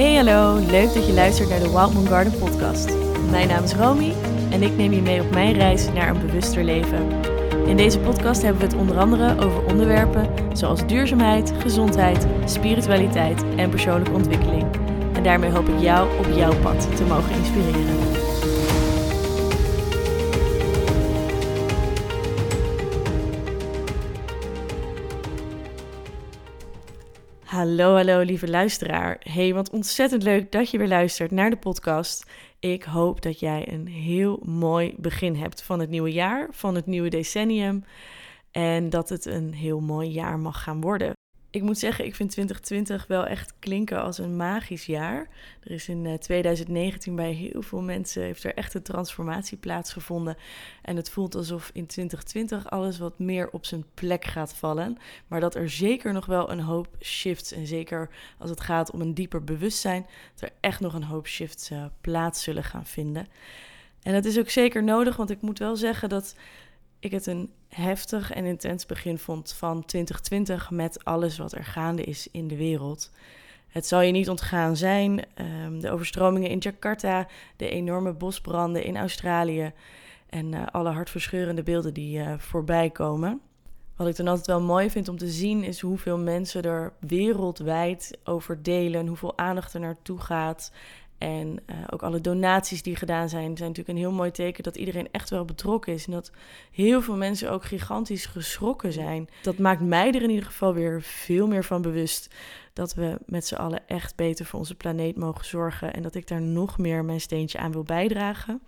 Hey hallo, leuk dat je luistert naar de Wild Moon Garden podcast. Mijn naam is Romy en ik neem je mee op mijn reis naar een bewuster leven. In deze podcast hebben we het onder andere over onderwerpen zoals duurzaamheid, gezondheid, spiritualiteit en persoonlijke ontwikkeling. En daarmee hoop ik jou op jouw pad te mogen inspireren. Hallo, hallo lieve luisteraar. Hey, wat ontzettend leuk dat je weer luistert naar de podcast. Ik hoop dat jij een heel mooi begin hebt van het nieuwe jaar, van het nieuwe decennium. En dat het een heel mooi jaar mag gaan worden ik moet zeggen, ik vind 2020 wel echt klinken als een magisch jaar. Er is in 2019 eh, bij heel veel mensen heeft er echt een transformatie plaatsgevonden. En het voelt alsof in 2020 alles wat meer op zijn plek gaat vallen. Maar dat er zeker nog wel een hoop shifts. En zeker als het gaat om een dieper bewustzijn, dat er echt nog een hoop shifts uh, plaats zullen gaan vinden. En dat is ook zeker nodig, want ik moet wel zeggen dat ik het een heftig en intens begin vond van 2020 met alles wat er gaande is in de wereld. Het zal je niet ontgaan zijn, ehm, de overstromingen in Jakarta, de enorme bosbranden in Australië en uh, alle hartverscheurende beelden die uh, voorbij komen. Wat ik dan altijd wel mooi vind om te zien is hoeveel mensen er wereldwijd over delen, hoeveel aandacht er naartoe gaat en uh, ook alle donaties die gedaan zijn, zijn natuurlijk een heel mooi teken dat iedereen echt wel betrokken is. En dat heel veel mensen ook gigantisch geschrokken zijn. Dat maakt mij er in ieder geval weer veel meer van bewust dat we met z'n allen echt beter voor onze planeet mogen zorgen. En dat ik daar nog meer mijn steentje aan wil bijdragen.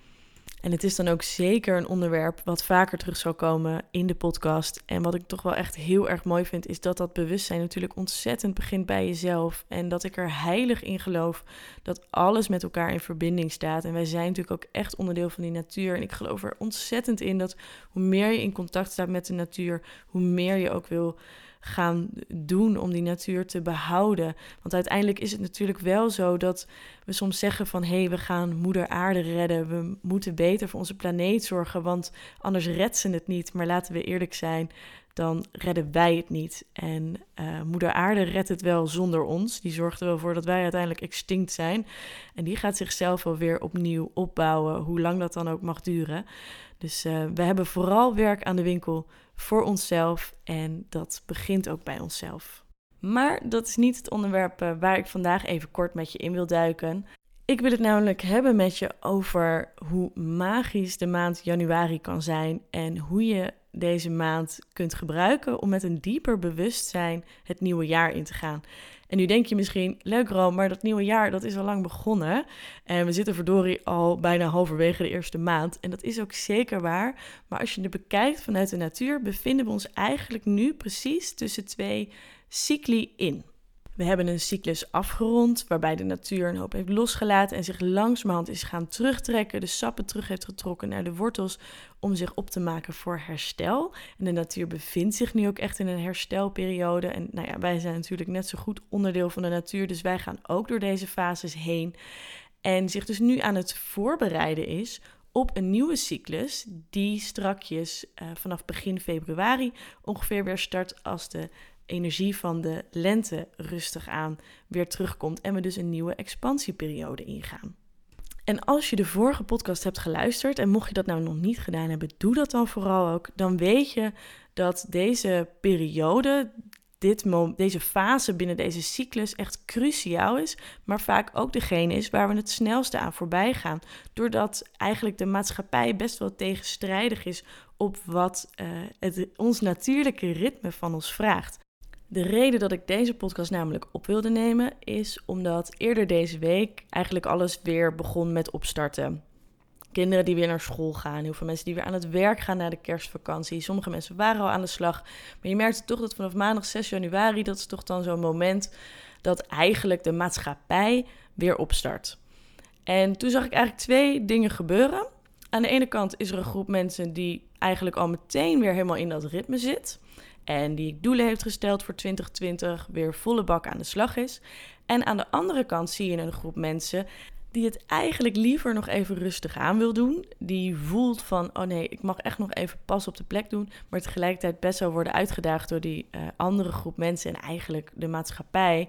En het is dan ook zeker een onderwerp wat vaker terug zal komen in de podcast. En wat ik toch wel echt heel erg mooi vind, is dat dat bewustzijn natuurlijk ontzettend begint bij jezelf. En dat ik er heilig in geloof dat alles met elkaar in verbinding staat. En wij zijn natuurlijk ook echt onderdeel van die natuur. En ik geloof er ontzettend in dat hoe meer je in contact staat met de natuur, hoe meer je ook wil gaan doen om die natuur te behouden. Want uiteindelijk is het natuurlijk wel zo dat we soms zeggen van hé, hey, we gaan moeder aarde redden. We moeten beter voor onze planeet zorgen, want anders redt ze het niet. Maar laten we eerlijk zijn, dan redden wij het niet. En uh, moeder aarde redt het wel zonder ons. Die zorgt er wel voor dat wij uiteindelijk extinct zijn. En die gaat zichzelf wel weer opnieuw opbouwen, hoe lang dat dan ook mag duren. Dus uh, we hebben vooral werk aan de winkel voor onszelf en dat begint ook bij onszelf. Maar dat is niet het onderwerp eh, waar ik vandaag even kort met je in wil duiken. Ik wil het namelijk hebben met je over hoe magisch de maand januari kan zijn en hoe je deze maand kunt gebruiken om met een dieper bewustzijn het nieuwe jaar in te gaan. En nu denk je misschien, leuk Rome, maar dat nieuwe jaar dat is al lang begonnen. En we zitten verdorie al bijna halverwege de eerste maand. En dat is ook zeker waar. Maar als je het bekijkt vanuit de natuur, bevinden we ons eigenlijk nu precies tussen twee cycli in. We hebben een cyclus afgerond waarbij de natuur een hoop heeft losgelaten en zich langzamerhand is gaan terugtrekken, de sappen terug heeft getrokken naar de wortels om zich op te maken voor herstel. En de natuur bevindt zich nu ook echt in een herstelperiode. En nou ja, wij zijn natuurlijk net zo goed onderdeel van de natuur, dus wij gaan ook door deze fases heen. En zich dus nu aan het voorbereiden is op een nieuwe cyclus die strakjes uh, vanaf begin februari ongeveer weer start als de energie van de lente rustig aan weer terugkomt en we dus een nieuwe expansieperiode ingaan. En als je de vorige podcast hebt geluisterd en mocht je dat nou nog niet gedaan hebben, doe dat dan vooral ook. Dan weet je dat deze periode, dit deze fase binnen deze cyclus echt cruciaal is, maar vaak ook degene is waar we het snelste aan voorbij gaan. Doordat eigenlijk de maatschappij best wel tegenstrijdig is op wat uh, het, ons natuurlijke ritme van ons vraagt. De reden dat ik deze podcast namelijk op wilde nemen is omdat eerder deze week eigenlijk alles weer begon met opstarten. Kinderen die weer naar school gaan, heel veel mensen die weer aan het werk gaan na de kerstvakantie. Sommige mensen waren al aan de slag. Maar je merkt toch dat vanaf maandag 6 januari, dat is toch dan zo'n moment dat eigenlijk de maatschappij weer opstart. En toen zag ik eigenlijk twee dingen gebeuren. Aan de ene kant is er een groep mensen die eigenlijk al meteen weer helemaal in dat ritme zit. En die doelen heeft gesteld voor 2020, weer volle bak aan de slag is. En aan de andere kant zie je een groep mensen die het eigenlijk liever nog even rustig aan wil doen. Die voelt van, oh nee, ik mag echt nog even pas op de plek doen. Maar tegelijkertijd best wel worden uitgedaagd door die uh, andere groep mensen en eigenlijk de maatschappij.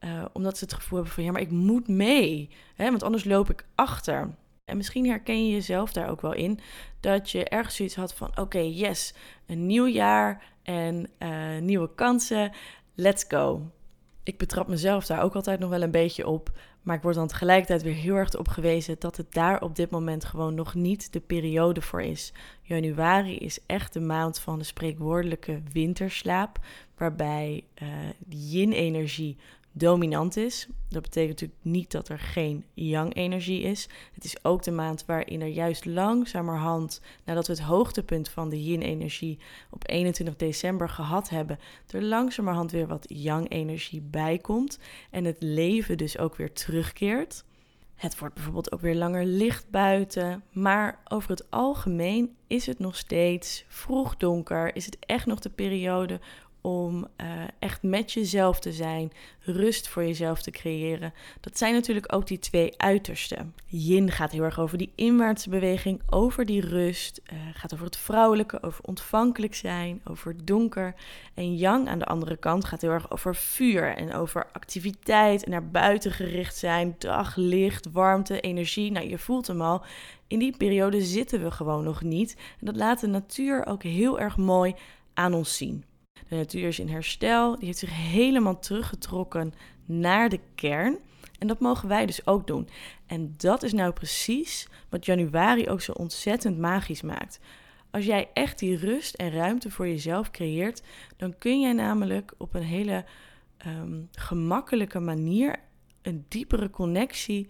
uh, omdat ze het gevoel hebben van ja, maar ik moet mee, hè, want anders loop ik achter. En misschien herken je jezelf daar ook wel in, dat je ergens zoiets had van oké, yes, een nieuw jaar en uh, nieuwe kansen, let's go. Ik betrap mezelf daar ook altijd nog wel een beetje op. Maar ik word dan tegelijkertijd weer heel erg op gewezen dat het daar op dit moment gewoon nog niet de periode voor is. Januari is echt de maand van de spreekwoordelijke winterslaap, waarbij uh, yin-energie dominant is. Dat betekent natuurlijk niet dat er geen yang-energie is. Het is ook de maand waarin er juist langzamerhand, nadat we het hoogtepunt van de yin-energie op 21 december gehad hebben, er langzamerhand weer wat yang-energie bij komt en het leven dus ook weer terugkeert. Het wordt bijvoorbeeld ook weer langer licht buiten, maar over het algemeen is het nog steeds vroeg donker. Is het echt nog de periode om uh, echt met jezelf te zijn, rust voor jezelf te creëren. Dat zijn natuurlijk ook die twee uitersten. Yin gaat heel erg over die inwaartse beweging, over die rust, uh, gaat over het vrouwelijke, over ontvankelijk zijn, over donker. En Yang aan de andere kant gaat heel erg over vuur en over activiteit en naar buiten gericht zijn, daglicht, warmte, energie. Nou, je voelt hem al. In die periode zitten we gewoon nog niet. En dat laat de natuur ook heel erg mooi aan ons zien. De natuur is in herstel, die heeft zich helemaal teruggetrokken naar de kern. En dat mogen wij dus ook doen. En dat is nou precies wat januari ook zo ontzettend magisch maakt. Als jij echt die rust en ruimte voor jezelf creëert, dan kun jij namelijk op een hele um, gemakkelijke manier een diepere connectie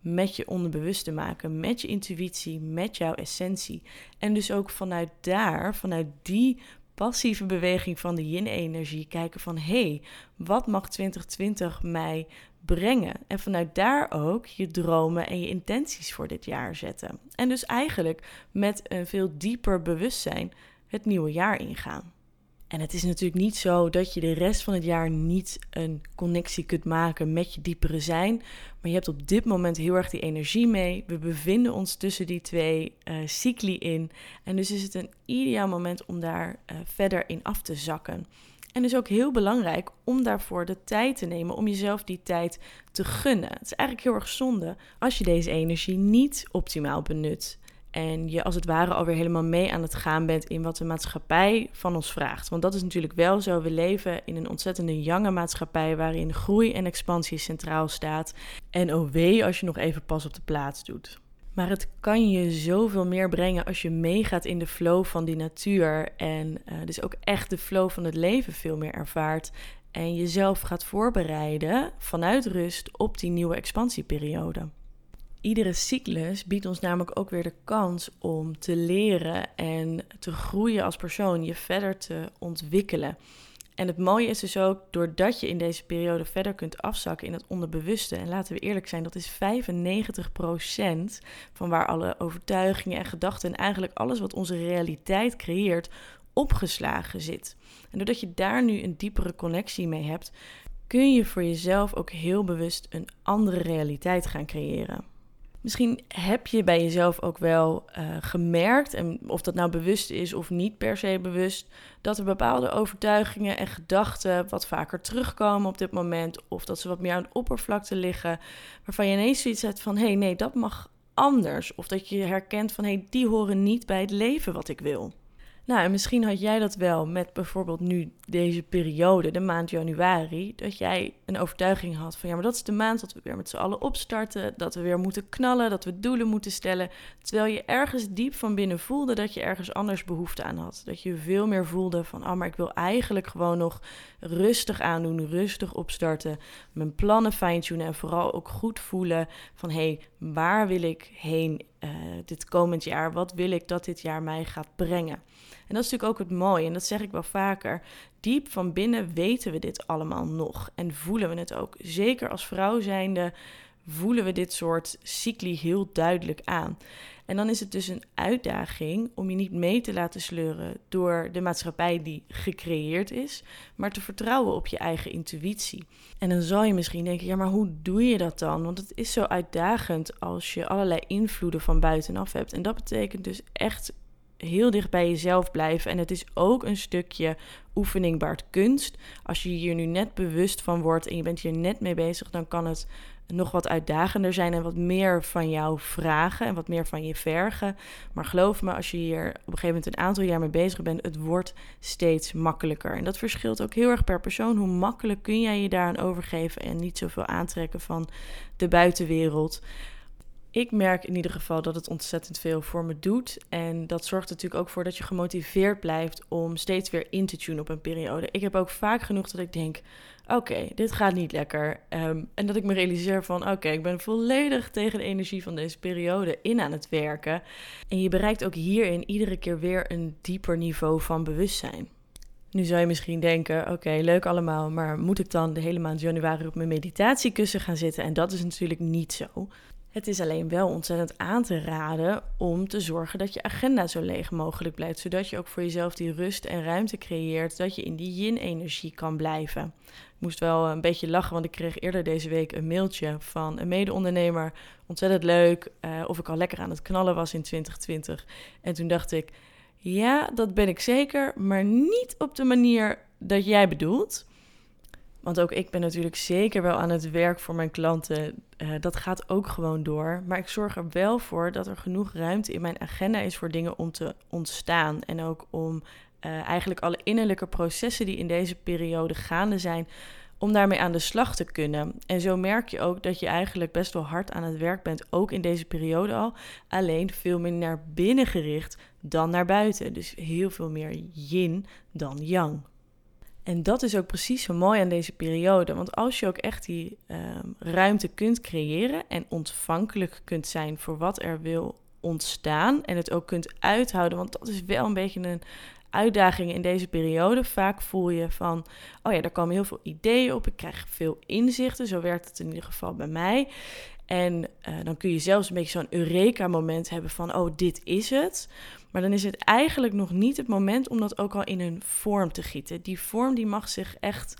met je onderbewuste maken, met je intuïtie, met jouw essentie. En dus ook vanuit daar, vanuit die passieve beweging van de yin-energie kijken van hé, hey, wat mag 2020 mij brengen? En vanuit daar ook je dromen en je intenties voor dit jaar zetten. En dus eigenlijk met een veel dieper bewustzijn het nieuwe jaar ingaan. En het is natuurlijk niet zo dat je de rest van het jaar niet een connectie kunt maken met je diepere zijn. Maar je hebt op dit moment heel erg die energie mee. We bevinden ons tussen die twee uh, cycli in. En dus is het een ideaal moment om daar uh, verder in af te zakken. En dus ook heel belangrijk om daarvoor de tijd te nemen, om jezelf die tijd te gunnen. Het is eigenlijk heel erg zonde als je deze energie niet optimaal benut. En je als het ware alweer helemaal mee aan het gaan bent in wat de maatschappij van ons vraagt. Want dat is natuurlijk wel zo. We leven in een ontzettende jonge maatschappij waarin groei en expansie centraal staat. En oh wee als je nog even pas op de plaats doet. Maar het kan je zoveel meer brengen als je meegaat in de flow van die natuur. En uh, dus ook echt de flow van het leven veel meer ervaart. En jezelf gaat voorbereiden vanuit rust op die nieuwe expansieperiode iedere cyclus biedt ons namelijk ook weer de kans om te leren en te groeien als persoon, je verder te ontwikkelen. En het mooie is dus ook, doordat je in deze periode verder kunt afzakken in het onderbewuste, en laten we eerlijk zijn, dat is 95% van waar alle overtuigingen en gedachten en eigenlijk alles wat onze realiteit creëert, opgeslagen zit. En doordat je daar nu een diepere connectie mee hebt, kun je voor jezelf ook heel bewust een andere realiteit gaan creëren. Misschien heb je bij jezelf ook wel uh, gemerkt, en of dat nou bewust is of niet per se bewust, dat er bepaalde overtuigingen en gedachten wat vaker terugkomen op dit moment, of dat ze wat meer aan de oppervlakte liggen, waarvan je ineens zoiets hebt van: hé, hey, nee, dat mag anders. Of dat je herkent van: hé, hey, die horen niet bij het leven wat ik wil. Nou, en misschien had jij dat wel met bijvoorbeeld nu deze periode, de maand januari, dat jij een overtuiging had van ja, maar dat is de maand dat we weer met z'n allen opstarten, dat we weer moeten knallen, dat we doelen moeten stellen, terwijl je ergens diep van binnen voelde dat je ergens anders behoefte aan had. Dat je veel meer voelde van, oh, maar ik wil eigenlijk gewoon nog rustig aandoen, rustig opstarten, mijn plannen fine-tunen en vooral ook goed voelen van hé, hey, waar wil ik heen uh, dit komend jaar? Wat wil ik dat dit jaar mij gaat brengen? En dat is natuurlijk ook het mooie, en dat zeg ik wel vaker. Diep van binnen weten we dit allemaal nog en voelen we het ook. Zeker als vrouw zijnde voelen we dit soort cycli heel duidelijk aan. En dan is het dus een uitdaging om je niet mee te laten sleuren door de maatschappij die gecreëerd is, maar te vertrouwen op je eigen intuïtie. En dan zal je misschien denken: ja, maar hoe doe je dat dan? Want het is zo uitdagend als je allerlei invloeden van buitenaf hebt. En dat betekent dus echt heel dicht bij jezelf blijven. En het is ook een stukje oefening baart kunst. Als je hier nu net bewust van wordt en je bent hier net mee bezig, dan kan het nog wat uitdagender zijn en wat meer van jou vragen en wat meer van je vergen. Maar geloof me, als je hier op een gegeven moment een aantal jaar mee bezig bent, het wordt steeds makkelijker. En dat verschilt ook heel erg per persoon. Hoe makkelijk kun jij je daaraan overgeven en niet zoveel aantrekken van de buitenwereld ik merk in ieder geval dat het ontzettend veel voor me doet. En dat zorgt natuurlijk ook voor dat je gemotiveerd blijft om steeds weer in te tunen op een periode. Ik heb ook vaak genoeg dat ik denk: oké, dit gaat niet lekker. Ehm, en dat ik me realiseer van: oké, ik ben volledig tegen de energie van deze periode in aan het werken. En je bereikt ook hierin iedere keer weer een dieper niveau van bewustzijn. Nu zou je misschien denken: oké, leuk allemaal, maar moet ik dan de hele maand januari op mijn meditatiekussen gaan zitten? En dat is natuurlijk niet zo. Het is alleen wel ontzettend aan te raden om te zorgen dat je agenda zo leeg mogelijk blijft, zodat je ook voor jezelf die rust en ruimte creëert, dat je in die yin-energie kan blijven. Ik moest wel een beetje lachen, want ik kreeg eerder deze week een mailtje van een mede-ondernemer. Ontzettend leuk, uh, of ik al lekker aan het knallen was in 2020. En toen dacht ik, ja, dat ben ik zeker, maar niet op de manier dat jij bedoelt. Want ook ik ben natuurlijk zeker wel aan het werk voor mijn klanten. Uh, dat gaat ook gewoon door. Maar ik zorg er wel voor dat er genoeg ruimte in mijn agenda is voor dingen om te ontstaan. En ook om uh, eigenlijk alle innerlijke processen die in deze periode gaande zijn, om daarmee aan de slag te kunnen. En zo merk je ook dat je eigenlijk best wel hard aan het werk bent, ook in deze periode al. Alleen veel meer naar binnen gericht dan naar buiten. Dus heel veel meer yin dan yang. En dat is ook precies zo mooi aan deze periode. Want als je ook echt die ehm, ruimte kunt creëren en ontvankelijk kunt zijn voor wat er wil ontstaan. En het ook kunt uithouden. Want dat is wel een beetje een uitdaging in deze periode. Vaak voel je van, oh ja, er komen heel veel ideeën op. Ik krijg veel inzichten. Zo werkt het in ieder geval bij mij. En uh, dan kun je zelfs een beetje zo'n Eureka-moment hebben van, oh, dit is het. Maar dan is het eigenlijk nog niet het moment om dat ook al in een vorm te gieten. Die vorm die mag zich echt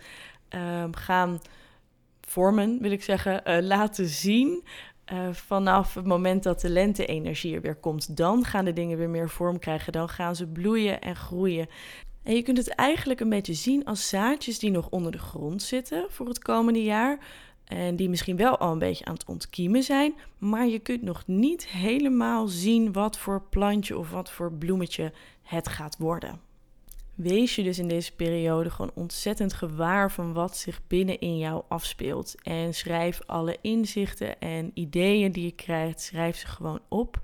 uh, gaan vormen, wil ik zeggen, uh, laten zien. Uh, vanaf het moment dat de lente-energie er weer komt, dan gaan de dingen weer meer vorm krijgen. Dan gaan ze bloeien en groeien. En je kunt het eigenlijk een beetje zien als zaadjes die nog onder de grond zitten voor het komende jaar. En die misschien wel al een beetje aan het ontkiemen zijn. Maar je kunt nog niet helemaal zien wat voor plantje of wat voor bloemetje het gaat worden. Wees je dus in deze periode gewoon ontzettend gewaar van wat zich binnen in jou afspeelt. En schrijf alle inzichten en ideeën die je krijgt, schrijf ze gewoon op.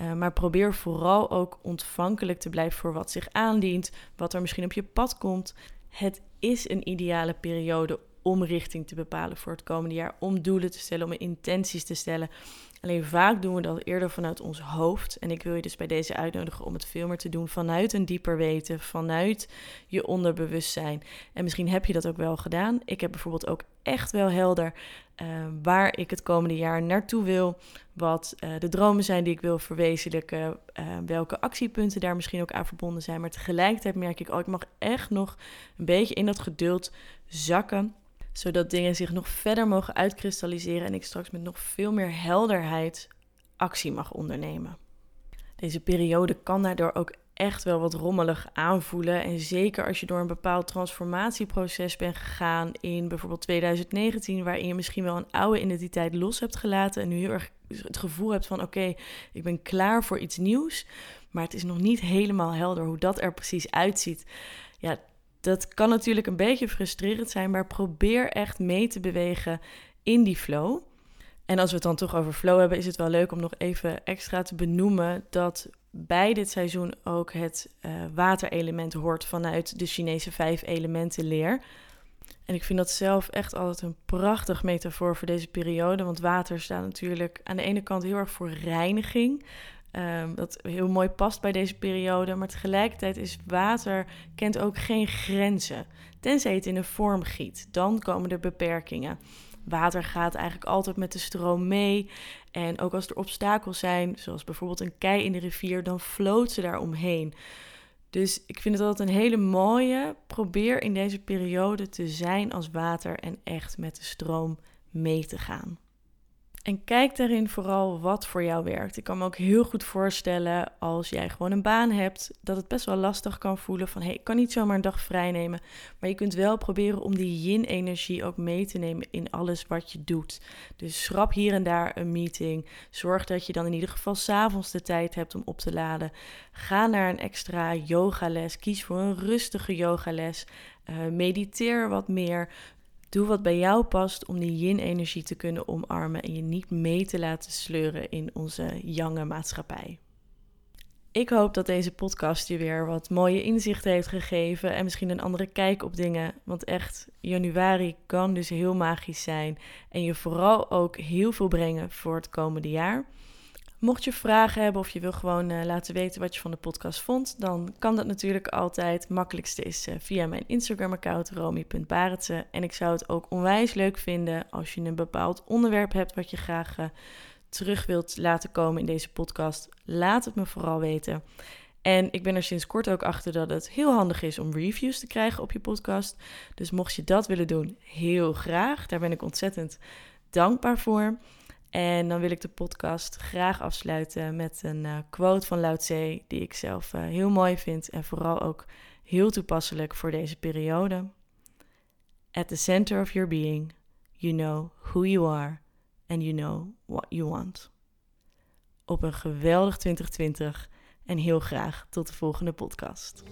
Uh, maar probeer vooral ook ontvankelijk te blijven voor wat zich aandient, wat er misschien op je pad komt. Het is een ideale periode om richting te bepalen voor het komende jaar, om doelen te stellen, om intenties te stellen. Alleen vaak doen we dat eerder vanuit ons hoofd. En ik wil je dus bij deze uitnodigen om het veel meer te doen vanuit een dieper weten, vanuit je onderbewustzijn. En misschien heb je dat ook wel gedaan. Ik heb bijvoorbeeld ook echt wel helder uh, waar ik het komende jaar naartoe wil. Wat uh, de dromen zijn die ik wil verwezenlijken. Uh, welke actiepunten daar misschien ook aan verbonden zijn. Maar tegelijkertijd merk ik, oh, ik mag echt nog een beetje in dat geduld zakken zodat dingen zich nog verder mogen uitkristalliseren en ik straks met nog veel meer helderheid actie mag ondernemen. Deze periode kan daardoor ook echt wel wat rommelig aanvoelen. En zeker als je door een bepaald transformatieproces bent gegaan in bijvoorbeeld 2019, waarin je misschien wel een oude identiteit los hebt gelaten en nu heel erg het gevoel hebt van oké, ik ben klaar voor iets nieuws, maar het is nog niet helemaal helder hoe dat er precies uitziet. Ja, dat kan natuurlijk een beetje frustrerend zijn, maar probeer echt mee te bewegen in die flow. En als we het dan toch over flow hebben, is het wel leuk om nog even extra te benoemen dat bij dit seizoen ook het uh, waterelement hoort vanuit de Chinese vijf elementen leer. En ik vind dat zelf echt altijd een prachtig metafoor voor deze periode. Want water staat natuurlijk aan de ene kant heel erg voor reiniging. Um, dat heel mooi past bij deze periode. Maar tegelijkertijd is water kent ook geen grenzen. Tenzij het in een vorm giet. Dan komen er beperkingen. Water gaat eigenlijk altijd met de stroom mee. En ook als er obstakels zijn, zoals bijvoorbeeld een kei in de rivier, dan floot ze daar omheen. Dus ik vind het altijd een hele mooie. Probeer in deze periode te zijn als water en echt met de stroom mee te gaan. En kijk daarin vooral wat voor jou werkt. Ik kan me ook heel goed voorstellen als jij gewoon een baan hebt, dat het best wel lastig kan voelen van hé, hey, ik kan niet zomaar een dag vrij nemen. Maar je kunt wel proberen om die yin-energie ook mee te nemen in alles wat je doet. Dus schrap hier en daar een meeting. Zorg dat je dan in ieder geval s'avonds de tijd hebt om op te laden. Ga naar een extra yogales. Kies voor een rustige yogales. Uh, mediteer wat meer. Doe wat bij jou past om die yin-energie te kunnen omarmen en je niet mee te laten sleuren in onze jonge maatschappij. Ik hoop dat deze podcast je weer wat mooie inzichten heeft gegeven en misschien een andere kijk op dingen. Want echt, januari kan dus heel magisch zijn en je vooral ook heel veel brengen voor het komende jaar. Mocht je vragen hebben of je wil gewoon uh, laten weten wat je van de podcast vond, dan kan dat natuurlijk altijd. Makkelijkste is uh, via mijn Instagram-account romy.baretsen. En ik zou het ook onwijs leuk vinden als je een bepaald onderwerp hebt wat je graag uh, terug wilt laten komen in deze podcast. Laat het me vooral weten. En ik ben er sinds kort ook achter dat het heel handig is om reviews te krijgen op je podcast. Dus mocht je dat willen doen, heel graag. Daar ben ik ontzettend dankbaar voor. En dan wil ik de podcast graag afsluiten met een uh, quote van Lao die ik zelf uh, heel mooi vind en vooral ook heel toepasselijk voor deze periode. At the center of your being, you know who you are and you know what you want. Op een geweldig 2020 en heel graag tot de volgende podcast.